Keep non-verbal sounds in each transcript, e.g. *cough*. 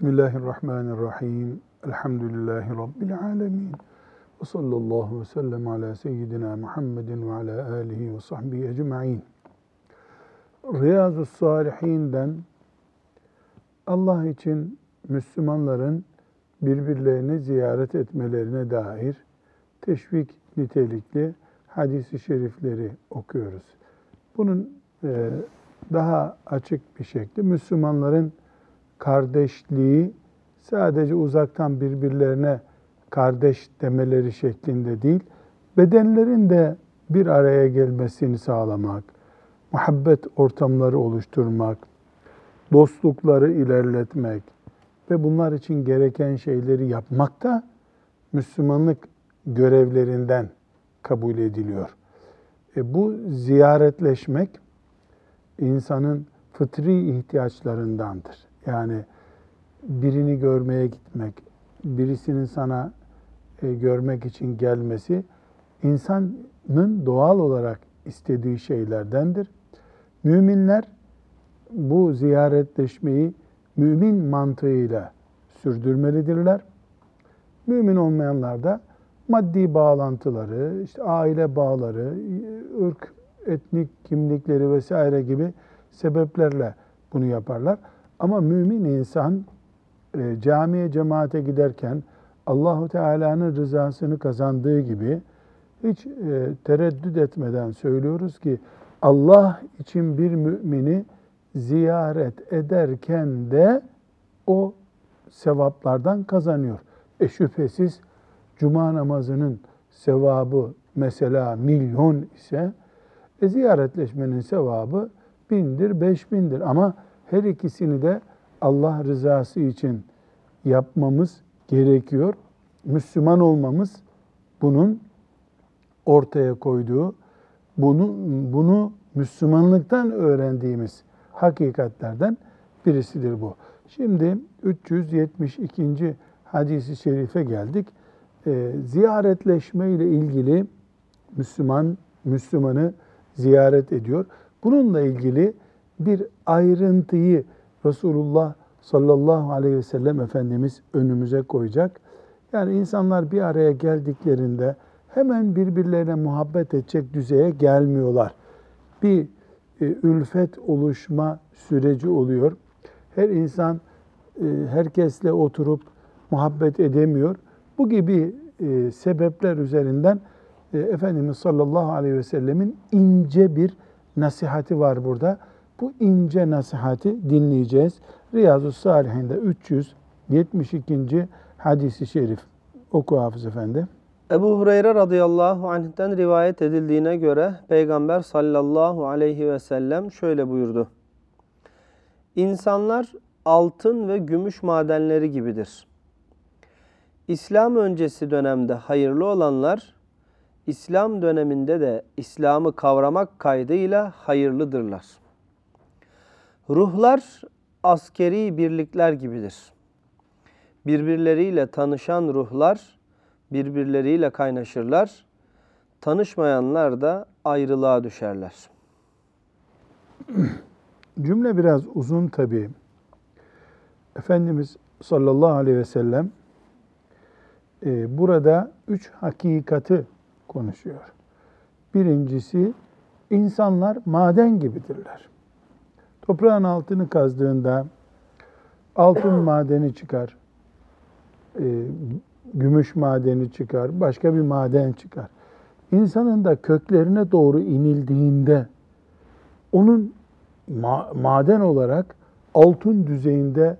Bismillahirrahmanirrahim. Elhamdülillahi Rabbil alemin. Ve sallallahu ve sellem ala seyyidina Muhammedin ve ala alihi ve sahbihi ecma'in. Riyazu Salihinden Allah için Müslümanların birbirlerini ziyaret etmelerine dair teşvik nitelikli hadisi şerifleri okuyoruz. Bunun e, daha açık bir şekli Müslümanların kardeşliği sadece uzaktan birbirlerine kardeş demeleri şeklinde değil, bedenlerin de bir araya gelmesini sağlamak, muhabbet ortamları oluşturmak, dostlukları ilerletmek ve bunlar için gereken şeyleri yapmak da Müslümanlık görevlerinden kabul ediliyor. E bu ziyaretleşmek insanın fıtri ihtiyaçlarındandır. Yani birini görmeye gitmek, birisinin sana e, görmek için gelmesi insanın doğal olarak istediği şeylerdendir. Müminler bu ziyaretleşmeyi mümin mantığıyla sürdürmelidirler. Mümin olmayanlar da maddi bağlantıları, işte aile bağları, ırk, etnik kimlikleri vesaire gibi sebeplerle bunu yaparlar. Ama mümin insan e, camiye cemaate giderken Allahu Teala'nın rızasını kazandığı gibi hiç e, tereddüt etmeden söylüyoruz ki Allah için bir mümini ziyaret ederken de o sevaplardan kazanıyor. E şüphesiz cuma namazının sevabı mesela milyon ise e, ziyaretleşmenin sevabı bindir, beş bindir. Ama her ikisini de Allah rızası için yapmamız gerekiyor. Müslüman olmamız bunun ortaya koyduğu, bunu, bunu Müslümanlıktan öğrendiğimiz hakikatlerden birisidir bu. Şimdi 372. hadisi şerife geldik. Ee, ziyaretleşme ile ilgili Müslüman Müslümanı ziyaret ediyor. Bununla ilgili bir ayrıntıyı Resulullah sallallahu aleyhi ve sellem Efendimiz önümüze koyacak. Yani insanlar bir araya geldiklerinde hemen birbirlerine muhabbet edecek düzeye gelmiyorlar. Bir e, ülfet oluşma süreci oluyor. Her insan e, herkesle oturup muhabbet edemiyor. Bu gibi e, sebepler üzerinden e, Efendimiz sallallahu aleyhi ve sellemin ince bir nasihati var burada. Bu ince nasihati dinleyeceğiz. Riyazu Salihin'de 372. hadisi şerif. Oku Hafız Efendi. Ebu Hureyre radıyallahu anh'ten rivayet edildiğine göre Peygamber sallallahu aleyhi ve sellem şöyle buyurdu. İnsanlar altın ve gümüş madenleri gibidir. İslam öncesi dönemde hayırlı olanlar, İslam döneminde de İslam'ı kavramak kaydıyla hayırlıdırlar. Ruhlar askeri birlikler gibidir. Birbirleriyle tanışan ruhlar birbirleriyle kaynaşırlar. Tanışmayanlar da ayrılığa düşerler. *clears throat* Cümle biraz uzun tabi. Efendimiz sallallahu aleyhi ve sellem e, burada üç hakikati konuşuyor. Birincisi insanlar maden gibidirler. Toprağın altını kazdığında altın *clears throat* madeni çıkar, e, gümüş madeni çıkar, başka bir maden çıkar. İnsanın da köklerine doğru inildiğinde onun ma- maden olarak altın düzeyinde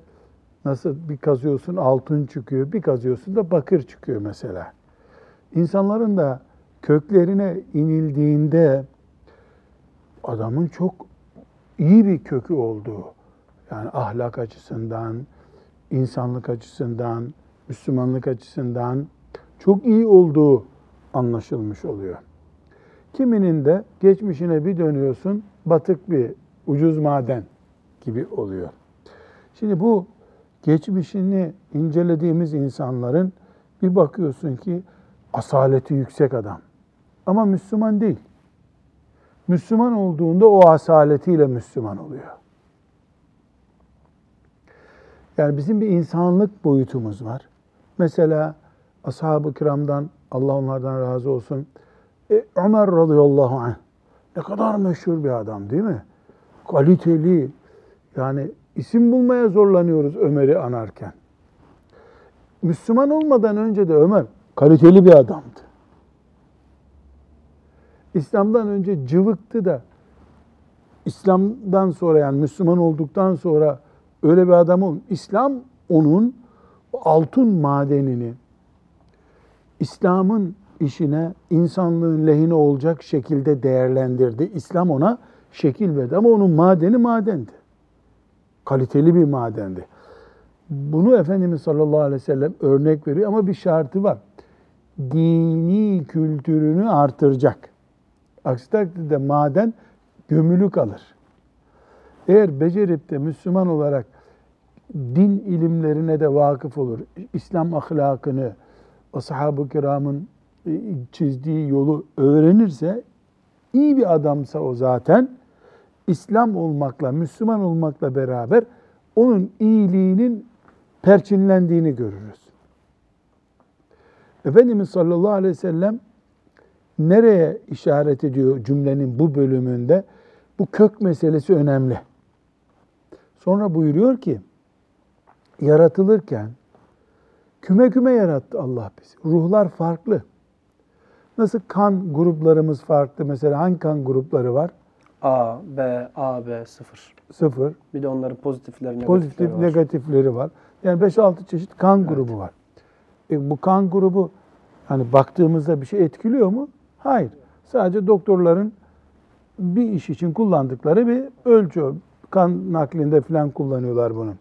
nasıl bir kazıyorsun altın çıkıyor, bir kazıyorsun da bakır çıkıyor mesela. İnsanların da köklerine inildiğinde adamın çok iyi bir kökü olduğu, yani ahlak açısından, insanlık açısından, Müslümanlık açısından çok iyi olduğu anlaşılmış oluyor. Kiminin de geçmişine bir dönüyorsun, batık bir ucuz maden gibi oluyor. Şimdi bu geçmişini incelediğimiz insanların bir bakıyorsun ki asaleti yüksek adam. Ama Müslüman değil. Müslüman olduğunda o asaletiyle Müslüman oluyor. Yani bizim bir insanlık boyutumuz var. Mesela ashab-ı kiramdan Allah onlardan razı olsun. E, Ömer radıyallahu anh ne kadar meşhur bir adam değil mi? Kaliteli. Yani isim bulmaya zorlanıyoruz Ömer'i anarken. Müslüman olmadan önce de Ömer kaliteli bir adamdı. İslam'dan önce cıvıktı da İslam'dan sonra yani Müslüman olduktan sonra öyle bir adam oldu. İslam onun altın madenini İslam'ın işine insanlığın lehine olacak şekilde değerlendirdi. İslam ona şekil verdi ama onun madeni madendi. Kaliteli bir madendi. Bunu Efendimiz sallallahu aleyhi ve sellem örnek veriyor ama bir şartı var. Dini kültürünü artıracak. Aksi takdirde maden gömülü kalır. Eğer becerip de Müslüman olarak din ilimlerine de vakıf olur, İslam ahlakını, ashab-ı kiramın e, çizdiği yolu öğrenirse, iyi bir adamsa o zaten, İslam olmakla, Müslüman olmakla beraber onun iyiliğinin perçinlendiğini görürüz. Efendimiz sallallahu aleyhi ve sellem nereye işaret ediyor cümlenin bu bölümünde? Bu kök meselesi önemli. Sonra buyuruyor ki, yaratılırken küme küme yarattı Allah bizi. Ruhlar farklı. Nasıl kan gruplarımız farklı? Mesela hangi kan grupları var? A, B, A, B, sıfır. Sıfır. Bir de onların pozitifleri, negatifleri Pozitif, var. negatifleri var. Yani 5-6 çeşit kan grubu var. E, bu kan grubu hani baktığımızda bir şey etkiliyor mu? Hayır. Sadece doktorların bir iş için kullandıkları bir ölçü. Kan naklinde falan kullanıyorlar bunu.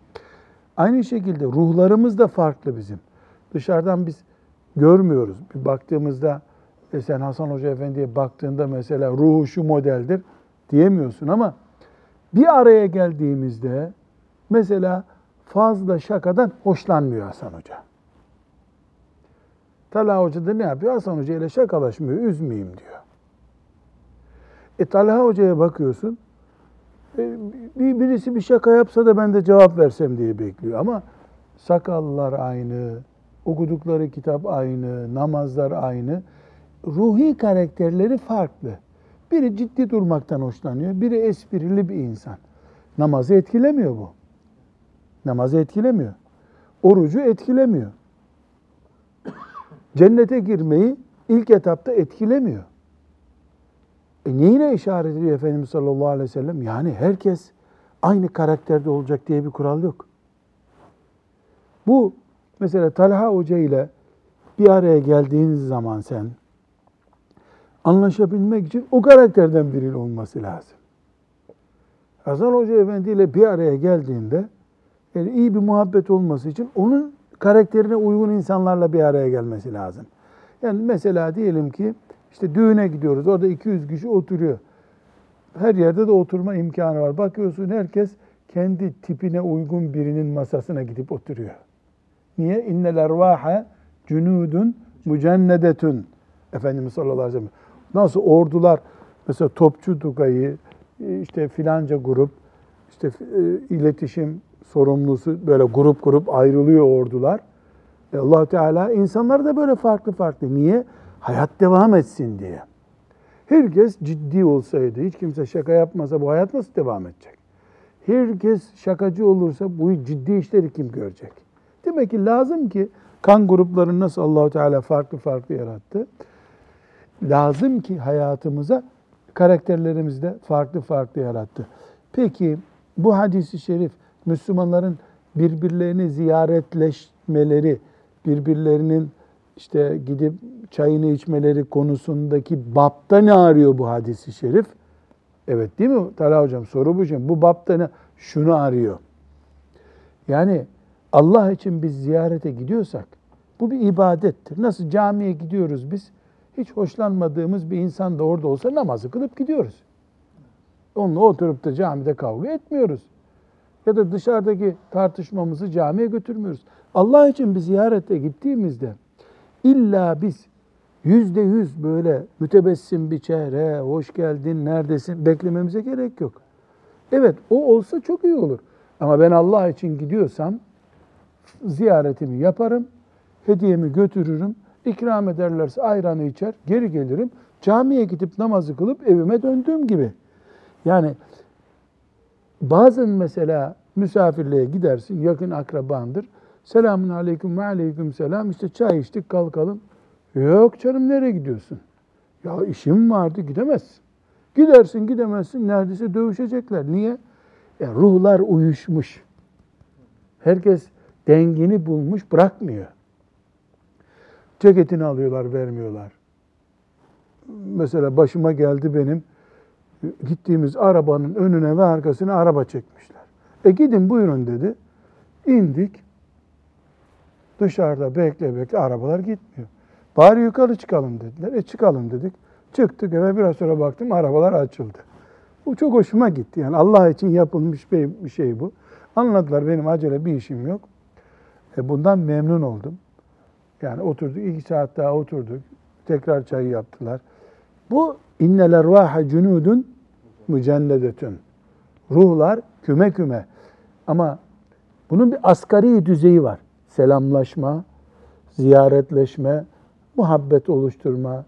Aynı şekilde ruhlarımız da farklı bizim. Dışarıdan biz görmüyoruz. Bir baktığımızda e sen Hasan Hoca Efendi'ye baktığında mesela ruhu şu modeldir diyemiyorsun ama bir araya geldiğimizde mesela fazla şakadan hoşlanmıyor Hasan Hoca. Talha Hoca da ne yapıyor? Hasan Hoca ile şakalaşmıyor, üzmeyeyim diyor. E Talha Hoca'ya bakıyorsun, e, bir birisi bir şaka yapsa da ben de cevap versem diye bekliyor. Ama sakallar aynı, okudukları kitap aynı, namazlar aynı. Ruhi karakterleri farklı. Biri ciddi durmaktan hoşlanıyor, biri esprili bir insan. Namazı etkilemiyor bu. Namazı etkilemiyor. Orucu etkilemiyor. Cennete girmeyi ilk etapta etkilemiyor. E neyine işaret ediyor Efendimiz sallallahu aleyhi ve sellem? Yani herkes aynı karakterde olacak diye bir kural yok. Bu mesela Talha Hoca ile bir araya geldiğiniz zaman sen anlaşabilmek için o karakterden birinin olması lazım. Hasan Hoca Efendi ile bir araya geldiğinde yani iyi bir muhabbet olması için onun karakterine uygun insanlarla bir araya gelmesi lazım. Yani mesela diyelim ki işte düğüne gidiyoruz. Orada 200 kişi oturuyor. Her yerde de oturma imkanı var. Bakıyorsun herkes kendi tipine uygun birinin masasına gidip oturuyor. Niye? İnnel ervaha cunudun mücennedetun. Efendimiz sallallahu aleyhi ve sellem. Nasıl ordular mesela Topçu Tugay'ı işte filanca grup işte e, iletişim sorumlusu böyle grup grup ayrılıyor ordular. E allah Teala insanlar da böyle farklı farklı. Niye? Hayat devam etsin diye. Herkes ciddi olsaydı, hiç kimse şaka yapmasa bu hayat nasıl devam edecek? Herkes şakacı olursa bu ciddi işleri kim görecek? Demek ki lazım ki kan gruplarını nasıl Allahu Teala farklı farklı yarattı. Lazım ki hayatımıza karakterlerimizi de farklı farklı yarattı. Peki bu hadisi şerif Müslümanların birbirlerini ziyaretleşmeleri, birbirlerinin işte gidip çayını içmeleri konusundaki bapta ne arıyor bu hadisi şerif? Evet değil mi Talha Hocam? Soru bu şimdi. Bu bapta ne? Şunu arıyor. Yani Allah için biz ziyarete gidiyorsak bu bir ibadettir. Nasıl camiye gidiyoruz biz? Hiç hoşlanmadığımız bir insan da orada olsa namazı kılıp gidiyoruz. Onunla oturup da camide kavga etmiyoruz. Ya da dışarıdaki tartışmamızı camiye götürmüyoruz. Allah için bir ziyarete gittiğimizde illa biz yüzde yüz böyle mütebessim bir çehre, hoş geldin, neredesin beklememize gerek yok. Evet o olsa çok iyi olur. Ama ben Allah için gidiyorsam ziyaretimi yaparım, hediyemi götürürüm, ikram ederlerse ayranı içer, geri gelirim. Camiye gidip namazı kılıp evime döndüğüm gibi. Yani bazen mesela misafirliğe gidersin, yakın akrabandır. Selamun aleyküm ve aleyküm selam. İşte çay içtik kalkalım. Yok canım nereye gidiyorsun? Ya işim vardı gidemezsin. Gidersin gidemezsin neredeyse dövüşecekler. Niye? Ya ruhlar uyuşmuş. Herkes dengini bulmuş bırakmıyor. Ceketini alıyorlar vermiyorlar. Mesela başıma geldi benim gittiğimiz arabanın önüne ve arkasına araba çekmişler. E gidin buyurun dedi. İndik. Dışarıda bekle bekle arabalar gitmiyor. Bari yukarı çıkalım dediler. E çıkalım dedik. Çıktık eve biraz sonra baktım arabalar açıldı. Bu çok hoşuma gitti. Yani Allah için yapılmış bir, şey bu. Anladılar benim acele bir işim yok. E bundan memnun oldum. Yani oturduk, iki saat daha oturduk. Tekrar çay yaptılar. Bu inneler vaha cunudun mücennedetün. Ruhlar küme küme. Ama bunun bir asgari düzeyi var. Selamlaşma, ziyaretleşme, muhabbet oluşturma,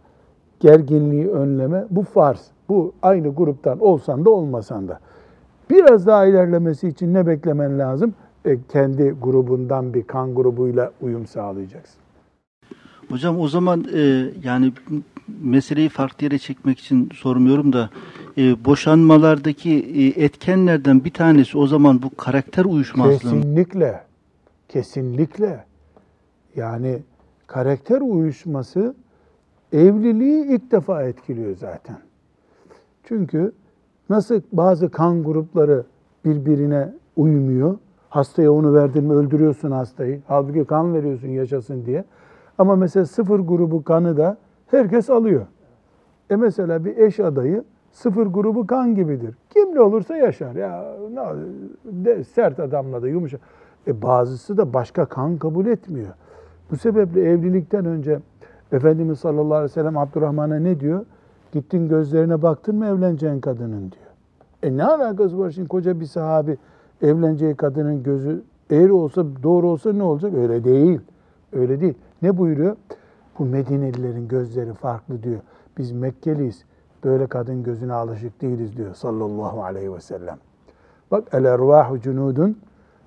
gerginliği önleme bu farz. Bu aynı gruptan olsan da olmasan da. Biraz daha ilerlemesi için ne beklemen lazım? E, kendi grubundan bir kan grubuyla uyum sağlayacaksın. Hocam o zaman e, yani meseleyi farklı yere çekmek için sormuyorum da e, boşanmalardaki e, etkenlerden bir tanesi o zaman bu karakter uyuşmazlığı. Kesinlikle. Kesinlikle. Yani karakter uyuşması evliliği ilk defa etkiliyor zaten. Çünkü nasıl bazı kan grupları birbirine uymuyor. Hastaya onu verdin mi öldürüyorsun hastayı. Halbuki kan veriyorsun yaşasın diye. Ama mesela sıfır grubu kanı da herkes alıyor. E mesela bir eş adayı sıfır grubu kan gibidir. Kimle olursa yaşar. Ya ne, de, sert adamla da yumuşak. E bazısı da başka kan kabul etmiyor. Bu sebeple evlilikten önce Efendimiz sallallahu aleyhi ve sellem Abdurrahman'a ne diyor? Gittin gözlerine baktın mı evleneceğin kadının diyor. E ne alakası var şimdi koca bir sahabi evleneceği kadının gözü eğri olsa doğru olsa ne olacak? Öyle değil. Öyle değil. Ne buyuruyor? Bu Medinelilerin gözleri farklı diyor. Biz Mekkeliyiz. Böyle kadın gözüne alışık değiliz diyor sallallahu aleyhi ve sellem. Bak el ervahu cunudun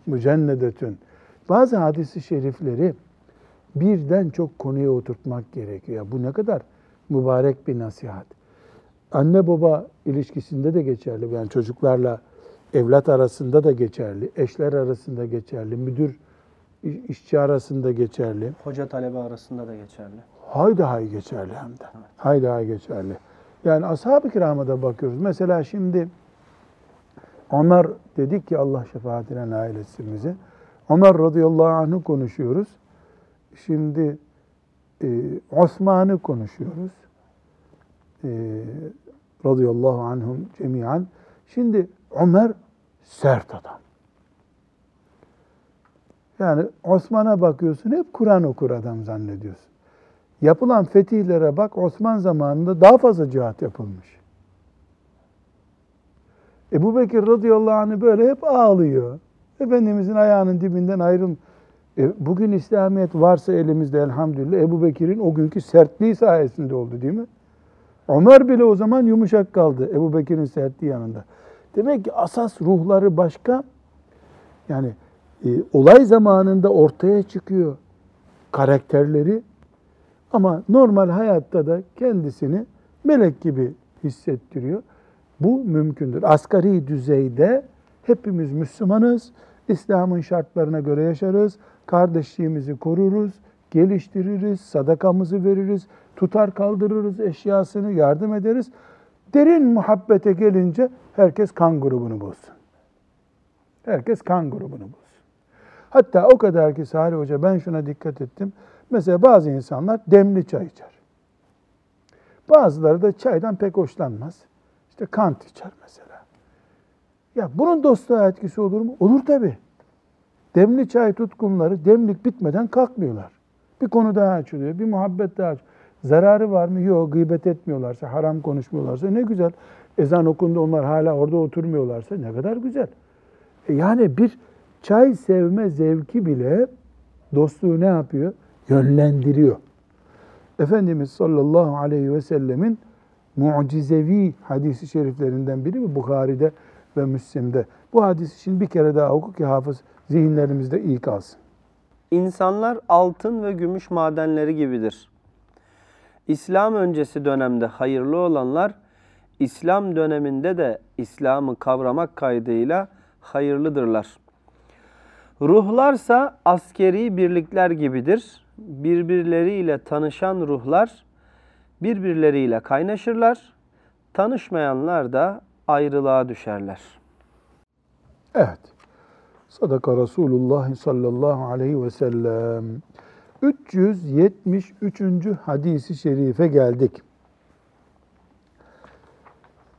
mücennedetün. Bazı hadisi şerifleri birden çok konuya oturtmak gerekiyor. Bu ne kadar mübarek bir nasihat. Anne baba ilişkisinde de geçerli. Yani çocuklarla evlat arasında da geçerli. Eşler arasında geçerli. Müdür işçi arasında geçerli. Hoca talebe arasında da geçerli. Haydi hay geçerli hem de. Haydi hay geçerli. Yani ashab-ı kirama da bakıyoruz. Mesela şimdi Ömer dedik ki Allah şefaatine nail etsin bizi. Ömer radıyallahu anh'ı konuşuyoruz. Şimdi e, Osman'ı konuşuyoruz. E, radıyallahu anhum cemiyan. Şimdi Ömer sert adam. Yani Osman'a bakıyorsun hep Kur'an okur adam zannediyorsun. Yapılan fetihlere bak Osman zamanında daha fazla cihat yapılmış. Ebu Bekir radıyallahu anh böyle hep ağlıyor. Efendimizin ayağının dibinden ayrıl. E, bugün İslamiyet varsa elimizde elhamdülillah Ebu Bekir'in o günkü sertliği sayesinde oldu değil mi? Ömer bile o zaman yumuşak kaldı Ebu Bekir'in sertliği yanında. Demek ki asas ruhları başka. Yani e, olay zamanında ortaya çıkıyor karakterleri ama normal hayatta da kendisini melek gibi hissettiriyor. Bu mümkündür. Asgari düzeyde hepimiz Müslümanız. İslam'ın şartlarına göre yaşarız. Kardeşliğimizi koruruz, geliştiririz, sadakamızı veririz, tutar kaldırırız eşyasını, yardım ederiz. Derin muhabbete gelince herkes kan grubunu bulsun. Herkes kan grubunu bulsun. Hatta o kadar ki Salih Hoca ben şuna dikkat ettim. Mesela bazı insanlar demli çay içer. Bazıları da çaydan pek hoşlanmaz. İşte kant içer mesela. Ya bunun dostluğa etkisi olur mu? Olur tabi. Demli çay tutkunları demlik bitmeden kalkmıyorlar. Bir konu daha açılıyor, bir muhabbet daha açılıyor. Zararı var mı? Yok. Gıybet etmiyorlarsa, haram konuşmuyorlarsa ne güzel. Ezan okundu onlar hala orada oturmuyorlarsa ne kadar güzel. E yani bir çay sevme zevki bile Dostluğu ne yapıyor? Yönlendiriyor. Efendimiz sallallahu aleyhi ve sellemin mucizevi hadisi şeriflerinden biri mi Bukhari'de ve Müslim'de. Bu hadis için bir kere daha oku ki hafız zihinlerimizde iyi kalsın. İnsanlar altın ve gümüş madenleri gibidir. İslam öncesi dönemde hayırlı olanlar, İslam döneminde de İslam'ı kavramak kaydıyla hayırlıdırlar. Ruhlarsa askeri birlikler gibidir. Birbirleriyle tanışan ruhlar birbirleriyle kaynaşırlar. Tanışmayanlar da ayrılığa düşerler. Evet. Sadaka Resulullah sallallahu aleyhi ve sellem. 373. hadisi şerife geldik.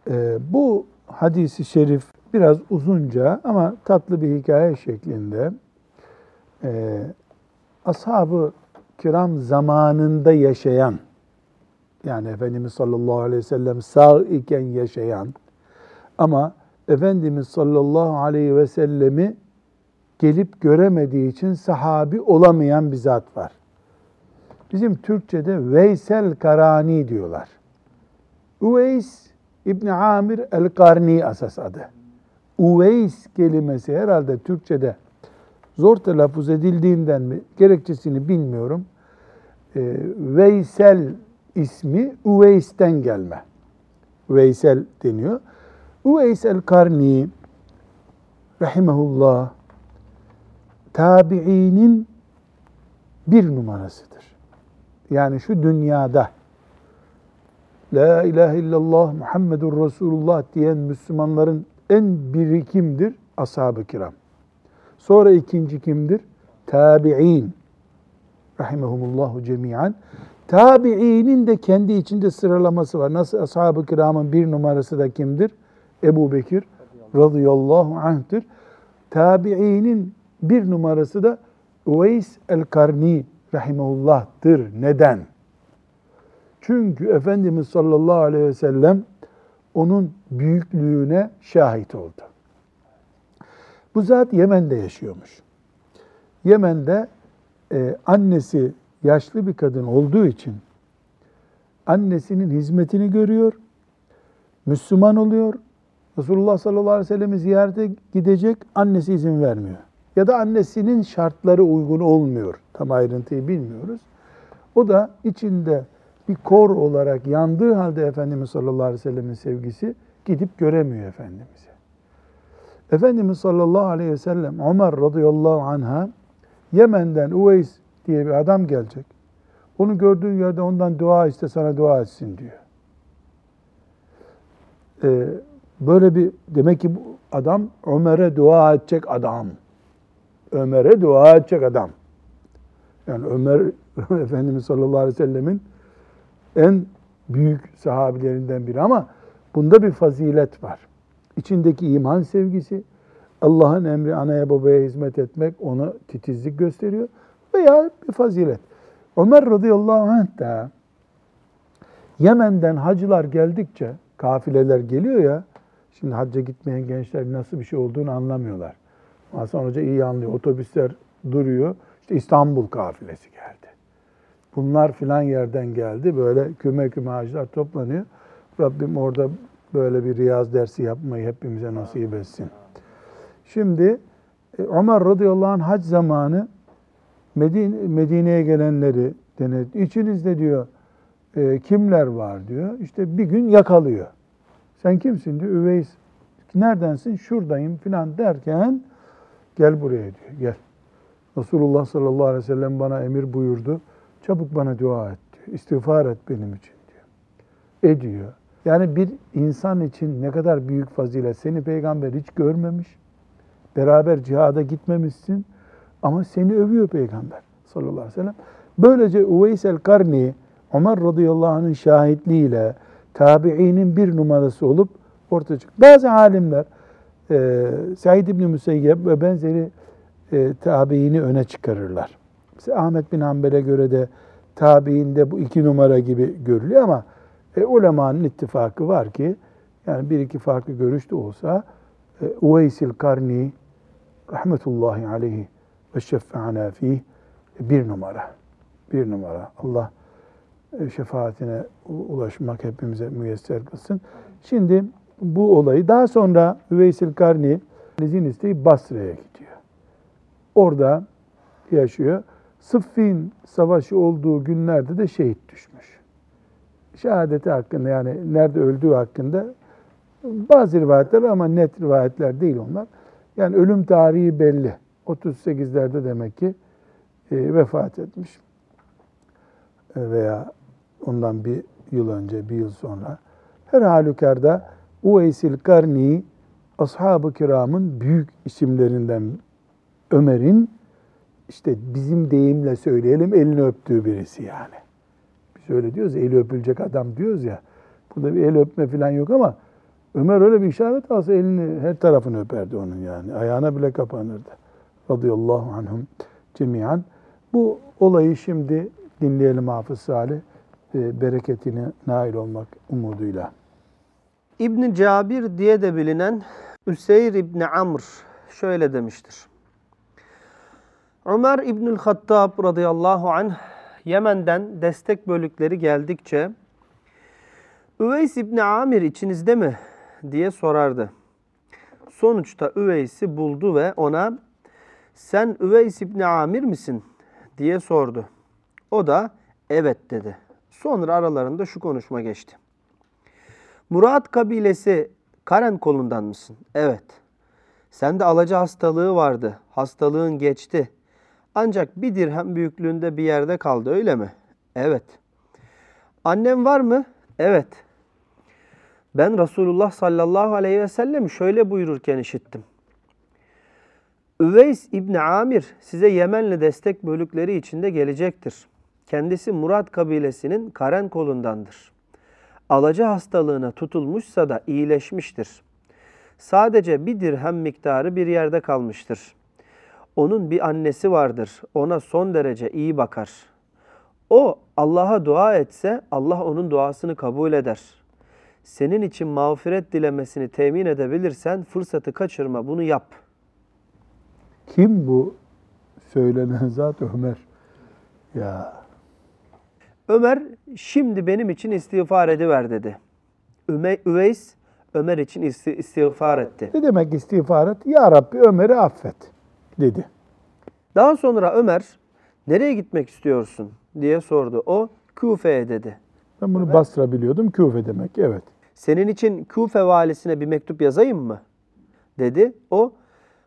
Ee, bu hadisi şerif biraz uzunca ama tatlı bir hikaye şeklinde. Ee, ashab-ı kiram zamanında yaşayan, yani Efendimiz sallallahu aleyhi ve sellem sağ iken yaşayan ama Efendimiz sallallahu aleyhi ve sellemi gelip göremediği için sahabi olamayan bir zat var. Bizim Türkçe'de Veysel Karani diyorlar. Uveys İbni Amir el-Karni asas adı. Uveys kelimesi herhalde Türkçe'de zor telaffuz edildiğinden mi gerekçesini bilmiyorum. Ee, Veysel ismi Uveys'ten gelme. Veysel deniyor. Uveys el-Karni rahimehullah tabiinin bir numarasıdır. Yani şu dünyada La ilahe illallah Muhammedur Resulullah diyen Müslümanların en biri kimdir? Ashab-ı kiram. Sonra ikinci kimdir? Tabi'in. Rahimehumullahu cemiyen. Tabi'inin de kendi içinde sıralaması var. Nasıl ashab-ı kiramın bir numarası da kimdir? Ebu Bekir radıyallahu anh'tır. Tabi'inin bir numarası da Uveys el-Karni rahimehullah'tır. Neden? Çünkü Efendimiz sallallahu aleyhi ve sellem onun büyüklüğüne şahit oldu. Bu zat Yemen'de yaşıyormuş. Yemen'de e, annesi yaşlı bir kadın olduğu için annesinin hizmetini görüyor, Müslüman oluyor. Resulullah sallallahu aleyhi ve sellem'i ziyarete gidecek, annesi izin vermiyor. Ya da annesinin şartları uygun olmuyor. Tam ayrıntıyı bilmiyoruz. O da içinde bir kor olarak yandığı halde Efendimiz sallallahu aleyhi ve sellemin sevgisi gidip göremiyor Efendimiz'i. Efendimiz sallallahu aleyhi ve sellem Ömer radıyallahu anha Yemen'den Uveys diye bir adam gelecek. Onu gördüğün yerde ondan dua iste sana dua etsin diyor. Ee, böyle bir demek ki bu adam Ömer'e dua edecek adam. Ömer'e dua edecek adam. Yani Ömer *laughs* Efendimiz sallallahu aleyhi ve sellemin en büyük sahabilerinden biri ama bunda bir fazilet var. İçindeki iman sevgisi, Allah'ın emri anaya babaya hizmet etmek ona titizlik gösteriyor veya bir fazilet. Ömer radıyallahu anh da Yemen'den hacılar geldikçe kafileler geliyor ya şimdi hacca gitmeyen gençler nasıl bir şey olduğunu anlamıyorlar. Hasan Hoca iyi anlıyor. Otobüsler duruyor. İşte İstanbul kafilesi geldi. Bunlar filan yerden geldi. Böyle küme küme hacılar toplanıyor. Rabbim orada böyle bir riyaz dersi yapmayı hepimize nasip etsin. Şimdi e, Ömer radıyallahu anh hac zamanı Medine, Medine'ye gelenleri denedi. İçinizde diyor e, kimler var diyor. İşte bir gün yakalıyor. Sen kimsin diyor. Üveys. Neredensin? Şuradayım filan derken gel buraya diyor. Gel. Resulullah sallallahu aleyhi ve sellem bana emir buyurdu. Çabuk bana dua et diyor. İstiğfar et benim için diyor. Ediyor. Yani bir insan için ne kadar büyük fazilet. Seni peygamber hiç görmemiş. Beraber cihada gitmemişsin. Ama seni övüyor peygamber sallallahu aleyhi ve sellem. Böylece Uveys el-Karni, Ömer radıyallahu anh'ın şahitliğiyle tabiinin bir numarası olup ortaya çıktı. Bazı alimler e, Said İbni Müseyyep ve benzeri e, tabiini öne çıkarırlar. Mesela Ahmet bin Hanbel'e göre de tabiinde bu iki numara gibi görülüyor ama e, ulemanın ittifakı var ki yani bir iki farklı görüş de olsa e, Uveysil Karni rahmetullahi aleyhi ve şeffe'ana fih bir numara. Bir numara. Allah e, şefaatine ulaşmak hepimize müyesser kılsın. Şimdi bu olayı daha sonra Üveysil Karni izin isteyip Basra'ya gidiyor. Orada yaşıyor. Sıffin savaşı olduğu günlerde de şehit düşmüş. Şehadeti hakkında yani nerede öldüğü hakkında bazı rivayetler ama net rivayetler değil onlar. Yani ölüm tarihi belli. 38'lerde demek ki e, vefat etmiş. E, veya ondan bir yıl önce, bir yıl sonra. Her halükarda Uveysil Karni ashab-ı kiramın büyük isimlerinden Ömer'in işte bizim deyimle söyleyelim elini öptüğü birisi yani. Biz öyle diyoruz eli öpülecek adam diyoruz ya. Burada bir el öpme falan yok ama Ömer öyle bir işaret alsa elini her tarafını öperdi onun yani. Ayağına bile kapanırdı. Radıyallahu anhum cemiyan. Bu olayı şimdi dinleyelim Hafız Salih. e, Bereketine nail olmak umuduyla. İbn Cabir diye de bilinen Üseyr İbni Amr şöyle demiştir. Ömer İbnül Hattab radıyallahu anh Yemen'den destek bölükleri geldikçe Üveys İbni Amir içinizde mi diye sorardı. Sonuçta Üveys'i buldu ve ona sen Üveys İbni Amir misin diye sordu. O da evet dedi. Sonra aralarında şu konuşma geçti. Murat kabilesi Karen kolundan mısın? Evet. Sende alaca hastalığı vardı. Hastalığın geçti. Ancak bir dirhem büyüklüğünde bir yerde kaldı öyle mi? Evet. Annem var mı? Evet. Ben Resulullah sallallahu aleyhi ve sellem şöyle buyururken işittim. Üveys İbni Amir size Yemenli destek bölükleri içinde gelecektir. Kendisi Murat kabilesinin Karen kolundandır. Alaca hastalığına tutulmuşsa da iyileşmiştir. Sadece bir dirhem miktarı bir yerde kalmıştır. Onun bir annesi vardır. Ona son derece iyi bakar. O Allah'a dua etse Allah onun duasını kabul eder. Senin için mağfiret dilemesini temin edebilirsen fırsatı kaçırma bunu yap. Kim bu söylenen zat Ömer? Ya Ömer şimdi benim için istiğfar ediver dedi. Üme, Üveys Ömer için isti- istiğfar etti. ne demek istiğfar et? Ya Rabbi Ömer'i affet dedi. Daha sonra Ömer nereye gitmek istiyorsun diye sordu. O Küfe'ye dedi. Ben bunu Basra biliyordum. Küfe demek. Evet. Senin için Küfe valisine bir mektup yazayım mı? dedi. O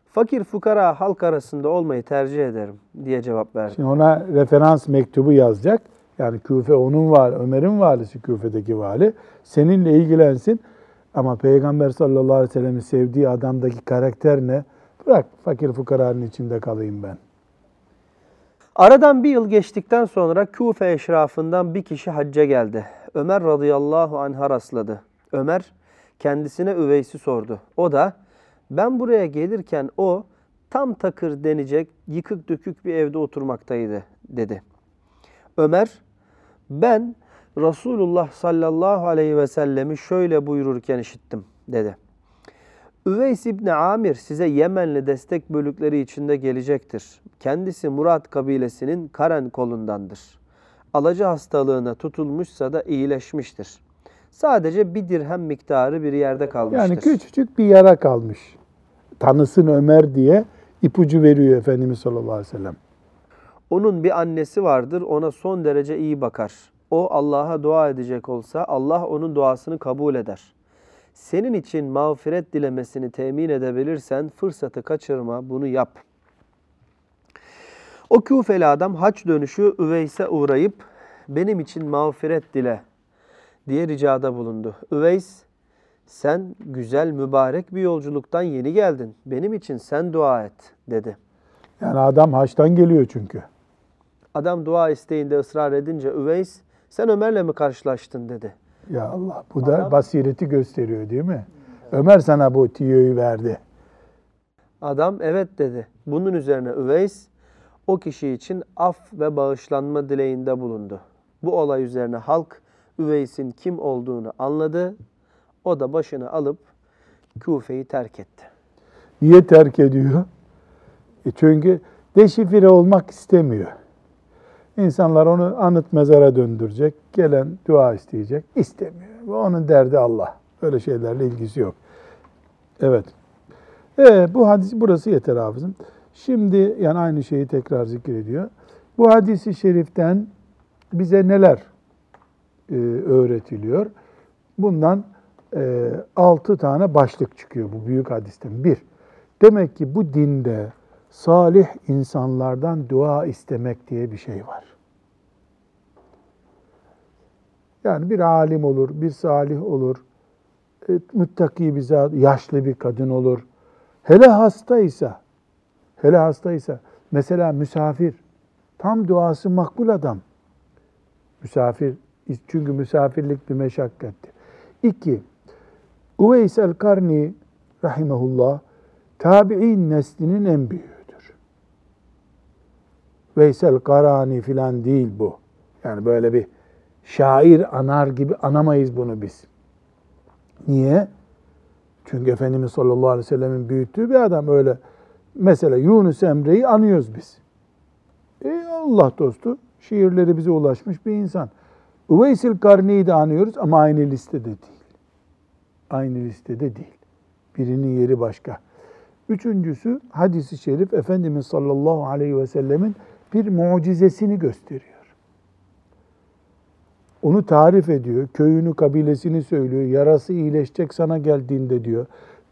fakir fukara halk arasında olmayı tercih ederim diye cevap verdi. Şimdi ona referans mektubu yazacak. Yani Küfe onun vali, Ömer'in valisi Küfe'deki vali. Seninle ilgilensin. Ama Peygamber sallallahu aleyhi ve sellem'in sevdiği adamdaki karakter ne? Bırak fakir fukaranın içinde kalayım ben. Aradan bir yıl geçtikten sonra Küfe eşrafından bir kişi hacca geldi. Ömer radıyallahu anh'a rastladı. Ömer kendisine Üveys'i sordu. O da ben buraya gelirken o tam takır denecek yıkık dökük bir evde oturmaktaydı dedi. Ömer ben Resulullah sallallahu aleyhi ve sellemi şöyle buyururken işittim dedi. Üveys İbni Amir size Yemenli destek bölükleri içinde gelecektir. Kendisi Murat kabilesinin Karen kolundandır. Alaca hastalığına tutulmuşsa da iyileşmiştir. Sadece bir dirhem miktarı bir yerde kalmıştır. Yani küçücük bir yara kalmış. Tanısın Ömer diye ipucu veriyor Efendimiz sallallahu aleyhi ve sellem. Onun bir annesi vardır, ona son derece iyi bakar. O Allah'a dua edecek olsa Allah onun duasını kabul eder. Senin için mağfiret dilemesini temin edebilirsen fırsatı kaçırma, bunu yap. O Küfeli adam haç dönüşü Üveys'e uğrayıp benim için mağfiret dile diye ricada bulundu. Üveys sen güzel mübarek bir yolculuktan yeni geldin. Benim için sen dua et dedi. Yani adam haçtan geliyor çünkü. Adam dua isteğinde ısrar edince Üveys sen Ömer'le mi karşılaştın dedi. Ya Allah bu da Adam- basireti gösteriyor değil mi? Ömer sana bu tiyoyu verdi. Adam evet dedi. Bunun üzerine Üveys o kişi için af ve bağışlanma dileğinde bulundu. Bu olay üzerine halk Üveys'in kim olduğunu anladı. O da başını alıp Küfe'yi terk etti. Niye terk ediyor? E çünkü deşifre olmak istemiyor. İnsanlar onu anıt mezara döndürecek. Gelen dua isteyecek. İstemiyor. Ve onun derdi Allah. Öyle şeylerle ilgisi yok. Evet. Ee, bu hadis burası yeter hafızım. Şimdi yani aynı şeyi tekrar zikrediyor. Bu hadisi şeriften bize neler e, öğretiliyor? Bundan e, altı tane başlık çıkıyor bu büyük hadisten. Bir, demek ki bu dinde salih insanlardan dua istemek diye bir şey var. Yani bir alim olur, bir salih olur, e, müttaki bir zat, yaşlı bir kadın olur. Hele hastaysa, hele hastaysa, mesela misafir, tam duası makbul adam. Misafir, çünkü misafirlik bir meşakkattir. İki, Uveys el-Karni rahimahullah, tabi'in neslinin en büyüğüdür. Veysel Karani filan değil bu. Yani böyle bir şair anar gibi anamayız bunu biz. Niye? Çünkü Efendimiz sallallahu aleyhi ve sellemin büyüttüğü bir adam öyle. Mesela Yunus Emre'yi anıyoruz biz. E Allah dostu, şiirleri bize ulaşmış bir insan. Üveysil Karni'yi de anıyoruz ama aynı listede değil. Aynı listede değil. Birinin yeri başka. Üçüncüsü hadisi şerif Efendimiz sallallahu aleyhi ve sellemin bir mucizesini gösteriyor. Onu tarif ediyor. Köyünü, kabilesini söylüyor. Yarası iyileşecek sana geldiğinde diyor.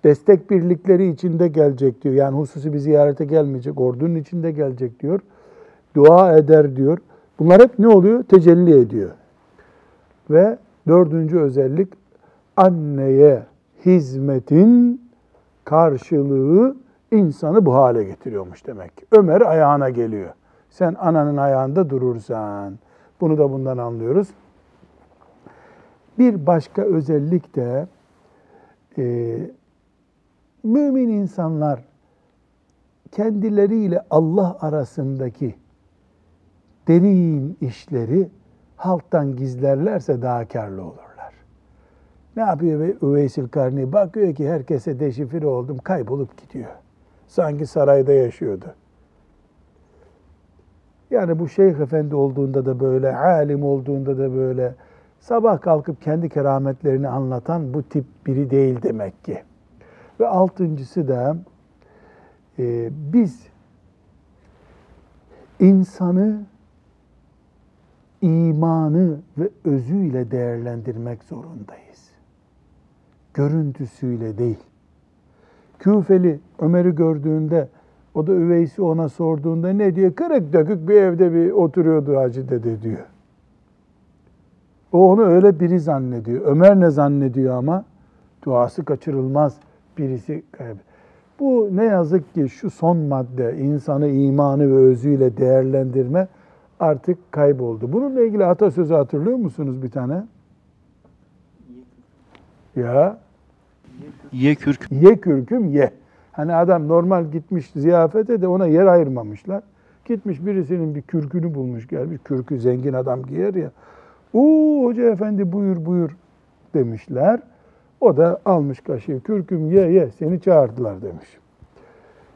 Destek birlikleri içinde gelecek diyor. Yani hususi bir ziyarete gelmeyecek. Ordunun içinde gelecek diyor. Dua eder diyor. Bunlar hep ne oluyor? Tecelli ediyor. Ve dördüncü özellik anneye hizmetin karşılığı insanı bu hale getiriyormuş demek. Ömer ayağına geliyor. Sen ananın ayağında durursan. Bunu da bundan anlıyoruz. Bir başka özellik de e, mümin insanlar kendileriyle Allah arasındaki derin işleri halktan gizlerlerse daha karlı olurlar. Ne yapıyor Üveysil Karni? Bakıyor ki herkese deşifre oldum, kaybolup gidiyor. Sanki sarayda yaşıyordu. Yani bu şeyh efendi olduğunda da böyle, alim olduğunda da böyle, sabah kalkıp kendi kerametlerini anlatan bu tip biri değil demek ki. Ve altıncısı da e, biz insanı imanı ve özüyle değerlendirmek zorundayız. Görüntüsüyle değil. Küfeli Ömer'i gördüğünde o da üveysi ona sorduğunda ne diyor? Kırık dökük bir evde bir oturuyordu Hacı dede diyor. O onu öyle biri zannediyor. Ömer ne zannediyor ama? Duası kaçırılmaz birisi kaybeder. Bu ne yazık ki şu son madde insanı imanı ve özüyle değerlendirme artık kayboldu. Bununla ilgili atasözü hatırlıyor musunuz bir tane? Ya Ye kürk. ye kürküm ye. Hani adam normal gitmiş ziyafete de ona yer ayırmamışlar. Gitmiş birisinin bir kürkünü bulmuş gelmiş. Kürkü zengin adam giyer ya. Oo hoca efendi buyur buyur demişler. O da almış kaşığı kürküm ye ye seni çağırdılar demiş.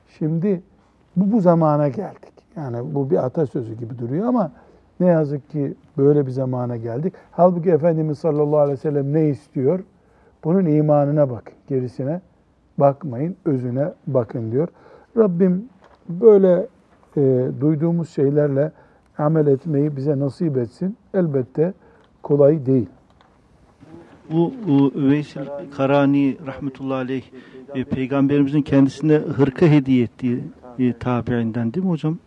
Şimdi bu bu zamana geldik. Yani bu bir atasözü gibi duruyor ama ne yazık ki böyle bir zamana geldik. Halbuki Efendimiz sallallahu aleyhi ve sellem ne istiyor? Bunun imanına bakın, gerisine bakmayın, özüne bakın diyor. Rabbim böyle e, duyduğumuz şeylerle amel etmeyi bize nasip etsin. Elbette kolay değil. Bu Üveysil Karani rahmetullahi aleyh e, peygamberimizin kendisine hırka hediye ettiği e, tabiinden değil mi hocam?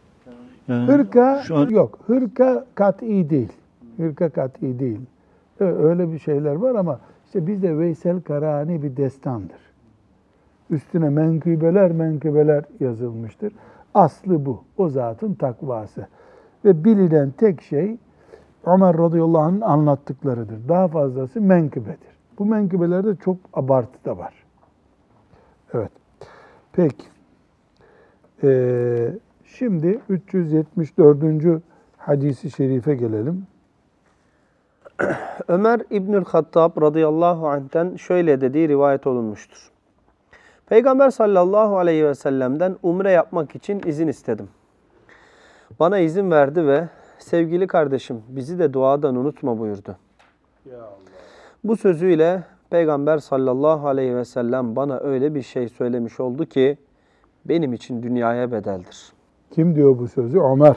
Yani Hırka şu an- yok. Hırka kat'i değil. Hırka kat'i değil. Öyle bir şeyler var ama işte bizde Veysel Karani bir destandır. Üstüne menkıbeler menkıbeler yazılmıştır. Aslı bu. O zatın takvası. Ve bilinen tek şey Ömer radıyallahu anh'ın anlattıklarıdır. Daha fazlası menkıbedir. Bu menkıbelerde çok abartı da var. Evet. Peki. Ee, şimdi 374. hadisi şerife gelelim. *clears throat* Ömer İbnül Hattab radıyallahu anh'ten şöyle dediği rivayet olunmuştur. Peygamber sallallahu aleyhi ve sellem'den umre yapmak için izin istedim. Bana izin verdi ve sevgili kardeşim bizi de duadan unutma buyurdu. Bu sözüyle Peygamber sallallahu aleyhi ve sellem bana öyle bir şey söylemiş oldu ki benim için dünyaya bedeldir. Kim diyor bu sözü? Ömer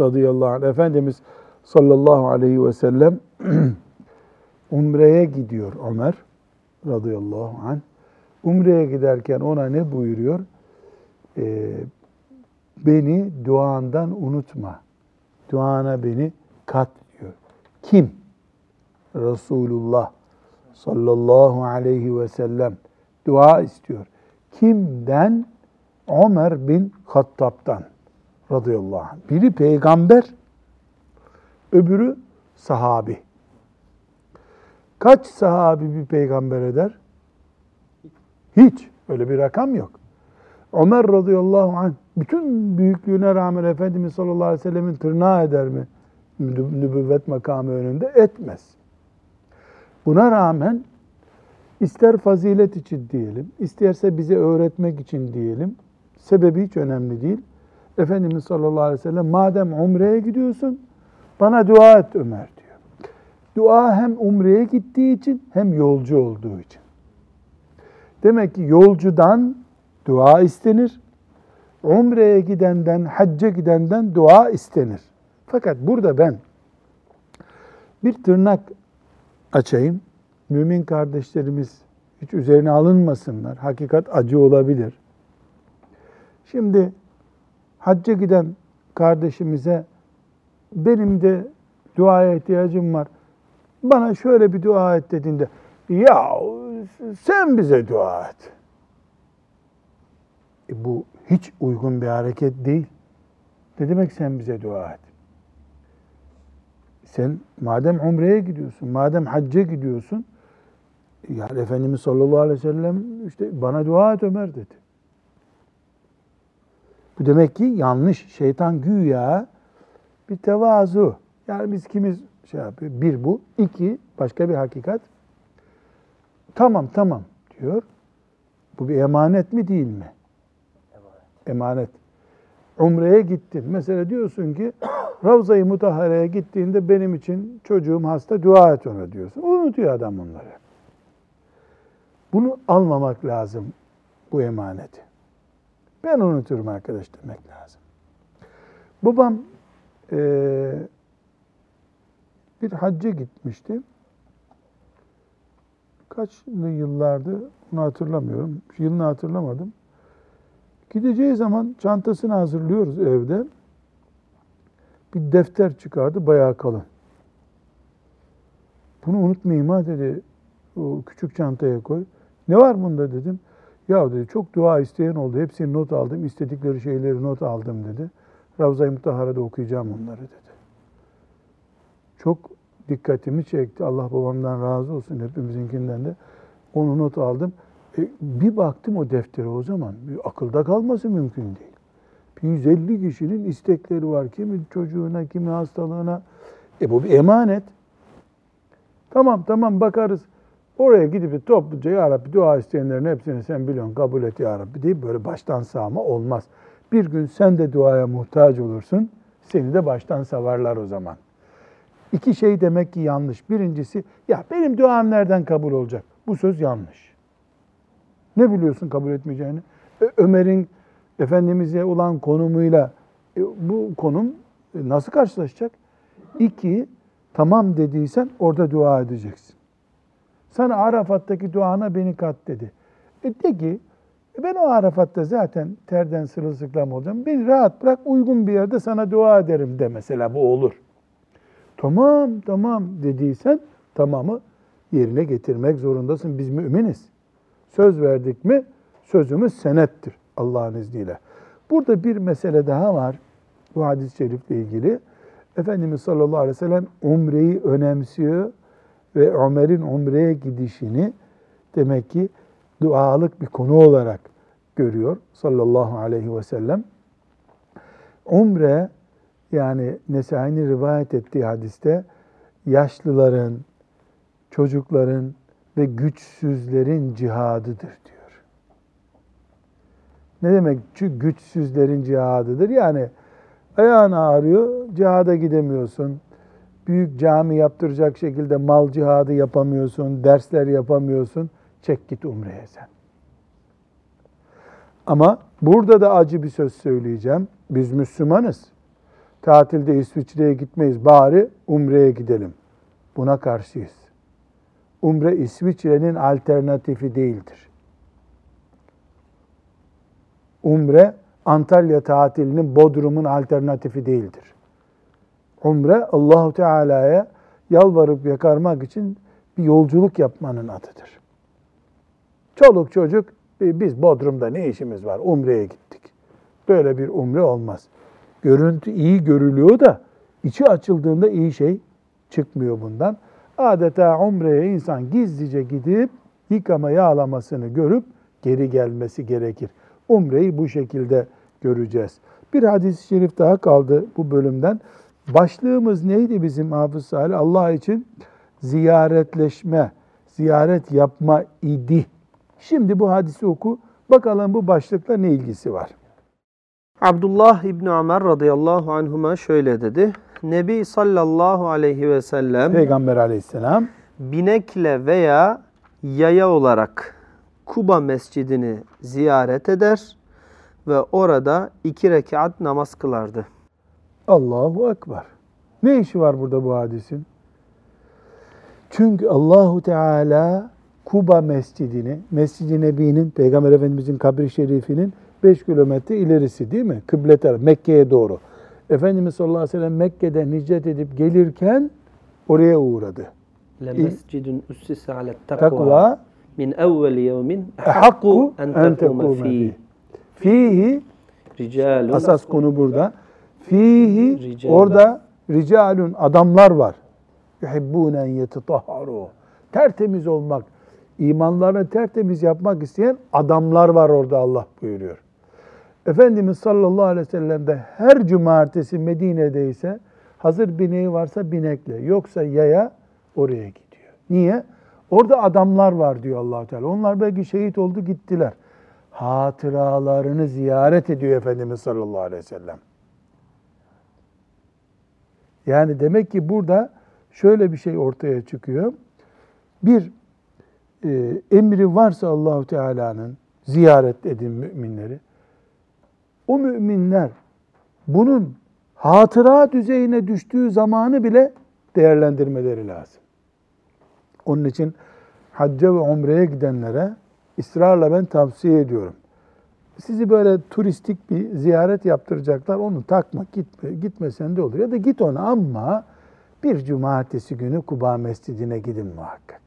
radıyallahu anh. Efendimiz sallallahu aleyhi ve sellem *clears throat* Umre'ye gidiyor Ömer radıyallahu anh. Umre'ye giderken ona ne buyuruyor? Ee, beni duandan unutma. Duana beni kat diyor. Kim? Resulullah sallallahu aleyhi ve sellem dua istiyor. Kimden? Ömer bin Hattab'dan radıyallahu anh. Biri peygamber, öbürü sahabi. Kaç sahabi bir peygamber eder? Hiç. Öyle bir rakam yok. Ömer radıyallahu anh bütün büyüklüğüne rağmen Efendimiz sallallahu aleyhi ve sellemin tırnağı eder mi? Nübüvvet makamı önünde etmez. Buna rağmen ister fazilet için diyelim, isterse bize öğretmek için diyelim, sebebi hiç önemli değil. Efendimiz sallallahu aleyhi ve sellem madem umreye gidiyorsun bana dua et Ömer diyor. Dua hem umreye gittiği için hem yolcu olduğu için. Demek ki yolcudan dua istenir. Umreye gidenden, hacca gidenden dua istenir. Fakat burada ben bir tırnak açayım. Mümin kardeşlerimiz hiç üzerine alınmasınlar. Hakikat acı olabilir. Şimdi hacca giden kardeşimize benim de duaya ihtiyacım var. Bana şöyle bir dua et dediğinde ya sen bize dua et. E bu hiç uygun bir hareket değil. Ne demek sen bize dua et? Sen madem umreye gidiyorsun, madem hacca gidiyorsun, yani Efendimiz sallallahu aleyhi ve sellem işte bana dua et Ömer dedi. Bu demek ki yanlış. Şeytan güya bir tevazu. Yani biz kimiz şey yapıyor? Bir bu. iki başka bir hakikat. Tamam tamam diyor. Bu bir emanet mi değil mi? Emanet. Umre'ye gittin. Mesela diyorsun ki *coughs* Ravza-i Mutahhare'ye gittiğinde benim için çocuğum hasta dua et ona diyorsun. Unutuyor adam onları. Bunu almamak lazım bu emaneti. Ben unuturum arkadaş demek lazım. Babam e, bir hacca gitmişti. Kaç yıllardı onu hatırlamıyorum. Yılını hatırlamadım. Gideceği zaman çantasını hazırlıyoruz evde. Bir defter çıkardı bayağı kalın. Bunu unutmayayım ha dedi. O küçük çantaya koy. Ne var bunda dedim. Ya dedi çok dua isteyen oldu. Hepsini not aldım. istedikleri şeyleri not aldım dedi. Ravza-i Mutahara'da okuyacağım onları dedi. Çok dikkatimi çekti. Allah babamdan razı olsun hepimizinkinden de. Onu not aldım. E, bir baktım o deftere o zaman. Bir akılda kalması mümkün değil. Bir 150 kişinin istekleri var. Kimi çocuğuna, kimi hastalığına. E bu bir emanet. Tamam tamam bakarız. Oraya gidip topluca ya Rabbi dua isteyenlerin hepsini sen biliyorsun kabul et ya Rabbi deyip böyle baştan sağma olmaz. Bir gün sen de duaya muhtaç olursun. Seni de baştan savarlar o zaman. İki şey demek ki yanlış. Birincisi ya benim duam nereden kabul olacak? Bu söz yanlış. Ne biliyorsun kabul etmeyeceğini? Ömer'in Efendimiz'e olan konumuyla e, bu konum e, nasıl karşılaşacak? İki, tamam dediysen orada dua edeceksin. Sana Arafat'taki duana beni kat dedi. E de ki e ben o Arafat'ta zaten terden sırılsıklam olacağım. Beni rahat bırak uygun bir yerde sana dua ederim de mesela bu olur. Tamam tamam dediysen tamamı yerine getirmek zorundasın. Biz müminiz. Söz verdik mi sözümüz senettir Allah'ın izniyle. Burada bir mesele daha var bu hadis-i şerifle ilgili. Efendimiz sallallahu aleyhi ve sellem umreyi önemsiyor ve Ömer'in umreye gidişini demek ki dualık bir konu olarak görüyor sallallahu aleyhi ve sellem. Umre yani Nesai'nin rivayet ettiği hadiste yaşlıların, çocukların ve güçsüzlerin cihadıdır diyor. Ne demek güçsüzlerin cihadıdır? Yani ayağın ağrıyor, cihada gidemiyorsun. Büyük cami yaptıracak şekilde mal cihadı yapamıyorsun, dersler yapamıyorsun. Çek git umreye sen. Ama burada da acı bir söz söyleyeceğim. Biz Müslümanız. Tatilde İsviçre'ye gitmeyiz. Bari umreye gidelim. Buna karşıyız. Umre İsviçre'nin alternatifi değildir. Umre Antalya tatilinin Bodrum'un alternatifi değildir. Umre Allahu Teala'ya yalvarıp yakarmak için bir yolculuk yapmanın adıdır. Çoluk çocuk "E, biz Bodrum'da ne işimiz var? Umre'ye gittik. Böyle bir umre olmaz. Görüntü iyi görülüyor da içi açıldığında iyi şey çıkmıyor bundan. Adeta umreye insan gizlice gidip yıkama yağlamasını görüp geri gelmesi gerekir. Umreyi bu şekilde göreceğiz. Bir hadis-i şerif daha kaldı bu bölümden. Başlığımız neydi bizim Hafız Salih? Allah için ziyaretleşme, ziyaret yapma idi. Şimdi bu hadisi oku. Bakalım bu başlıkla ne ilgisi var? Abdullah İbni Ömer radıyallahu anhuma şöyle dedi. Nebi sallallahu aleyhi ve sellem Peygamber aleyhisselam binekle veya yaya olarak Kuba mescidini ziyaret eder ve orada iki rekat namaz kılardı. Allahu Ekber. Ne işi var burada bu hadisin? Çünkü Allahu Teala Kuba Mescidini, Mescid-i Nebi'nin, Peygamber Efendimizin kabri şerifinin 5 kilometre ilerisi değil mi? Kıble tarafı, Mekke'ye doğru. Efendimiz sallallahu aleyhi ve sellem Mekke'den hicret edip gelirken oraya uğradı. Lemescidun ussise ale Takva min evveli yevmin ehakku en tekume fihi. Fihi ricalun asas konu burada. Fihi Rical. orada ricalun adamlar var. Yuhibbunen yetetahharu. Tertemiz olmak, imanlarını tertemiz yapmak isteyen adamlar var orada Allah buyuruyor. Efendimiz sallallahu aleyhi ve sellem de her cumartesi Medine'deyse hazır bineği varsa binekle yoksa yaya oraya gidiyor. Niye? Orada adamlar var diyor allah Teala. Onlar belki şehit oldu gittiler. Hatıralarını ziyaret ediyor Efendimiz sallallahu aleyhi ve sellem. Yani demek ki burada şöyle bir şey ortaya çıkıyor. Bir e, emri varsa Allahu Teala'nın ziyaret edin müminleri. O müminler bunun hatıra düzeyine düştüğü zamanı bile değerlendirmeleri lazım. Onun için hacca ve umreye gidenlere ısrarla ben tavsiye ediyorum. Sizi böyle turistik bir ziyaret yaptıracaklar. Onu takma, gitme, gitmesen de olur. Ya da git ona ama bir cumartesi günü Kuba Mescidi'ne gidin muhakkak.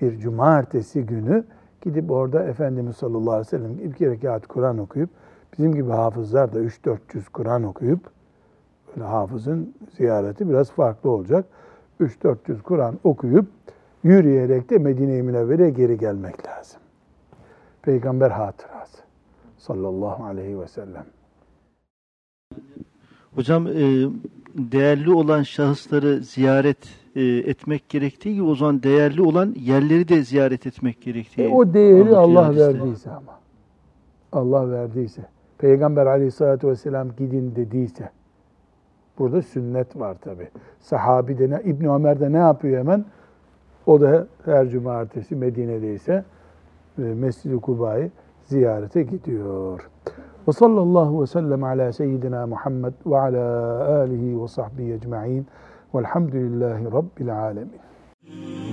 Bir cumartesi günü gidip orada Efendimiz sallallahu aleyhi ve sellem iki rekat Kur'an okuyup bizim gibi hafızlar da 3-400 Kur'an okuyup böyle hafızın ziyareti biraz farklı olacak. 3-400 Kur'an okuyup yürüyerek de Medine-i Münevvere'ye geri gelmek lazım. Peygamber hatırası sallallahu aleyhi ve sellem. Hocam e, değerli olan şahısları ziyaret e, etmek gerektiği gibi o zaman değerli olan yerleri de ziyaret etmek gerektiği. E, o değeri Allah verdiyse ama. Allah verdiyse. Peygamber aleyhissalatü vesselam gidin dediyse. Burada sünnet var tabi. Sahabi de ne, İbni Ömer de ne yapıyor hemen? O da her cumartesi Medine'deyse e, Mescid-i Kuba'yı ziyarete gidiyor. Ve sallallahu ve sellem ala seyyidina Muhammed ve ala alihi ve sahbihi ecma'in velhamdülillahi rabbil alemin.